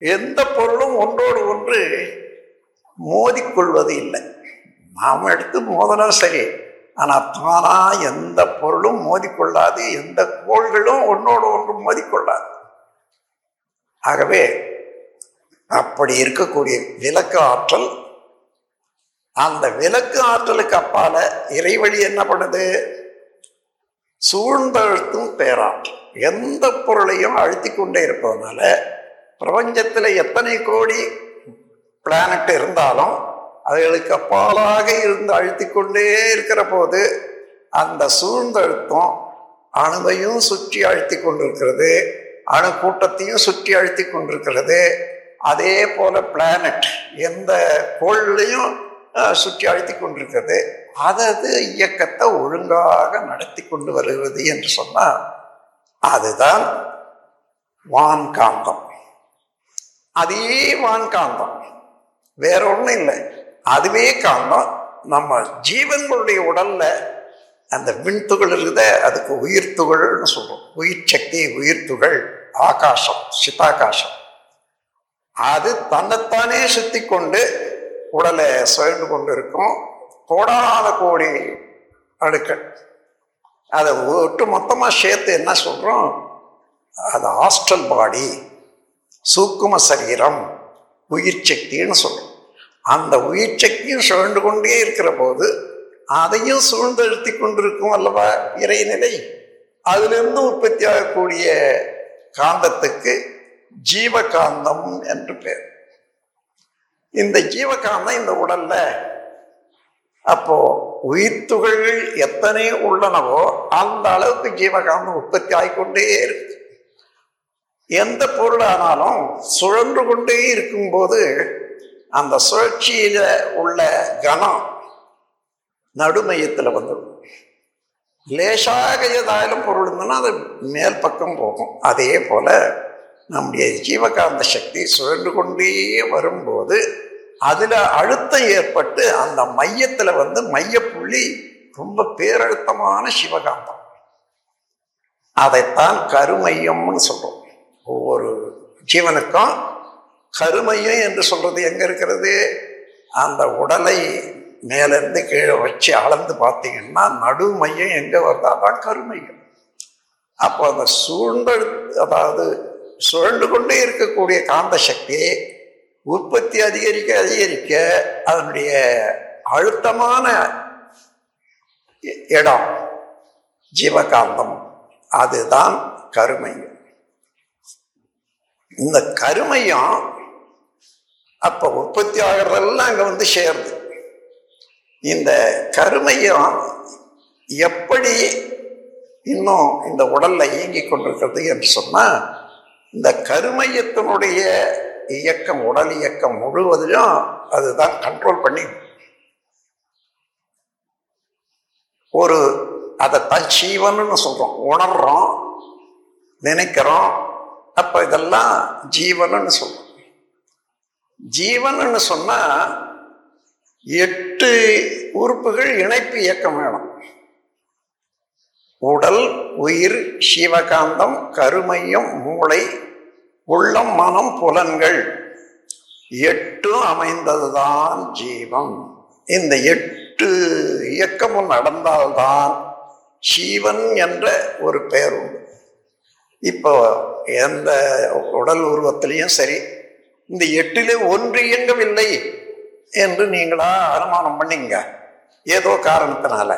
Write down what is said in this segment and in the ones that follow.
எந்த பொருளும் ஒன்றோடு ஒன்று மோதிக்கொள்வது இல்லை. நாம் எடுத்து மோதலாம் சரி. ஆனால் தானா எந்த பொருளும் மோதிக்கொள்ளாது எந்த கோள்களும் ஒன்றோடு ஒன்று மோதிக்கொள்ளாது. ஆகவே அப்படி இருக்கக்கூடிய விளக்கு ஆற்றல் அந்த விளக்கு ஆற்றலுக்கு அப்பால இறைவழி என்ன பண்ணுது? சூழ்ந்தழுத்தும் பேராற்றல். எந்த பொருளையும் அழுத்தி கொண்டே இருப்பதனால பிரபஞ்சத்தில் எத்தனை கோடி பிளானட் இருந்தாலும் அதுகளுக்கு அப்பாலாக இருந்து அழுத்தி கொண்டே இருக்கிற போது அந்த சூழ்ந்தழுத்தம் அணுவையும் சுற்றி அழுத்தி கொண்டிருக்கிறது அணு கூட்டத்தையும் சுற்றி அழுத்தி கொண்டிருக்கிறது. அதே போல பிளானட் எந்த கோள்லையும் சுற்றி அழுத்தி கொண்டிருக்கிறது. அதது இயக்கத்தை ஒழுங்காக நடத்தி கொண்டு வருகிறது என்று சொன்னால் அதுதான் வான்காந்தம். அதே வான்காந்தம் வேற ஒன்றும் இல்லை. அதுவே காந்தம் நம்ம ஜீவன்களுடைய உடல்ல அந்த விண்துகள் இருக்குத அதுக்கு உயிர் துகள்னு சொல்றோம். உயிர் சக்தி உயிர் துகள் ஆகாசம் சிதாகாசம் அது தன்னைத்தானே சுத்தி கொண்டு உடலை சுழந்து கொண்டு இருக்கும். கோடான கோடி அடுக்கள் அதை ஒட்டு மொத்தமாக சேர்த்து என்ன சொல்கிறோம் அது ஹாஸ்டல் பாடி. சூக்கும சரீரம் உயிர் சக்தின்னு சொல்லும் அந்த உயிர் சக்தியும் சுழண்டு கொண்டே இருக்கிற போது அதையும் சூழ்ந்தழுத்தி கொண்டிருக்கும் அல்லவா இறைநிலை? அதிலிருந்து உற்பத்தி ஆகக்கூடிய காந்தத்துக்கு ஜீவகாந்தம் என்று பேர். இந்த ஜீவகாந்தம் இந்த உடல்ல அப்போ உயிர்த்துகள்கள் எத்தனை உள்ளனவோ அந்த அளவுக்கு ஜீவகாந்தம் உற்பத்தி ஆகிக்கொண்டே இருக்கு. எந்த பொருளானாலும் சுழன்று கொண்டே இருக்கும்போது அந்த சுழற்சியில் உள்ள கனம் நடுமையத்தில் வந்துடும். லேசாக ஏதாயிலும் பொருள் இருந்ததுன்னா அது மேல் பக்கம் போகும். அதே போல் நம்முடைய ஜீவகாந்த சக்தி சுழன்று கொண்டே வரும்போது அதில் அழுத்தம் ஏற்பட்டு அந்த மையத்தில் வந்து மையப்புள்ளி ரொம்ப பேரழுத்தமான சிவகாந்தம். அதைத்தான் கருமையம்னு சொல்கிறோம் ஜீவனுக்கும் கருமையும் என்று சொல்றது எங்க இருக்கிறது? அந்த உடலை மேலேருந்து கீழே வச்சு அளந்து பார்த்தீங்கன்னா நடுமையம் எங்கே வருதா தான் கருமையம். அப்போ அந்த சூழ்ந்தல் அதாவது சுழண்டு கொண்டே இருக்கக்கூடிய காந்த சக்தி உற்பத்தி அதிகரிக்க அதிகரிக்க அதனுடைய அழுத்தமான இடம் ஜீவகாந்தம். அதுதான் கருமையம். இந்த கருமையும் அப்ப உற்பத்தி ஆகிறதெல்லாம் அங்க வந்து சேருது இந்த கருமையும் எப்படி இன்னும் இந்த உடல்ல இயங்கி கொண்டிருக்கிறது என்று சொன்னா இந்த கருமையத்தினுடைய இயக்கம் உடல் இயக்கம் முழுவதிலும் அதுதான் கண்ட்ரோல் பண்ணி ஒரு அதைத்தான் ஜீவன்னு சொல்றோம். உணர்றோம் நினைக்கிறோம் அப்ப இதெல்லாம் ஜீவன்னு சொல்லணும் ஜீவன்னு சொன்னா எட்டு உறுப்புகள் இணைப்பு இயக்கம் வேணும். உடல் உயிர் சிவகாந்தம் கருமையம் மூளை உள்ளம் மனம் புலன்கள் எட்டும் அமைந்ததுதான் ஜீவம். இந்த எட்டு இயக்கமும் நடந்தால்தான் சீவன் என்ற ஒரு பெயர் உண்டு. இப்போ எந்த உடல் உருவத்திலையும் சரி இந்த எட்டிலே ஒன்று இயங்கவில்லை என்று நீங்களா அனுமானம் பண்ணீங்க. ஏதோ காரணத்தினால.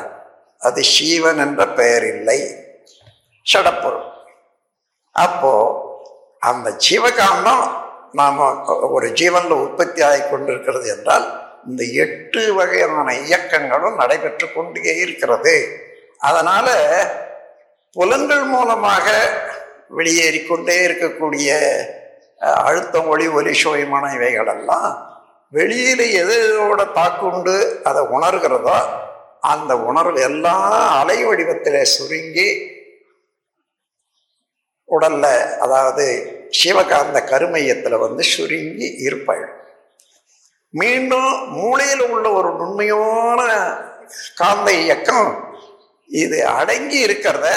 அது சீவன் என்ற பெயர் இல்லை சடப்பொருள் அப்போ அந்த ஜீவகாந்தம் நாம் ஒரு ஜீவனில் உற்பத்தி ஆகி கொண்டிருக்கிறது என்றால் இந்த எட்டு வகையான இயக்கங்களும் நடைபெற்று கொண்டே இருக்கிறது. அதனால புலன்கள் மூலமாக வெளியேறிக்கொண்டே இருக்கக்கூடிய அழுத்தம் ஒளி ஒலி சோயமான இவைகளெல்லாம் வெளியில் எதோட தாக்குண்டு அதை உணர்கிறதோ அந்த உணர்வு எல்லாம் அலை வடிவத்தில் சுருங்கி உடல்ல அதாவது சிவகாந்த கருமையத்தில் வந்து சுருங்கி இருப்பாள். மீண்டும் மூளையில் உள்ள ஒரு நுண்மையான காந்த இயக்கம் இது அடங்கி இருக்கிறத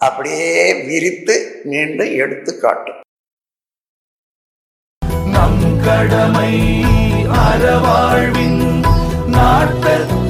அப்படியே விரித்து நீண்டு எடுத்து காட்டும் நம் கடமை அறவாழ்வின் நாட்டத்தேசி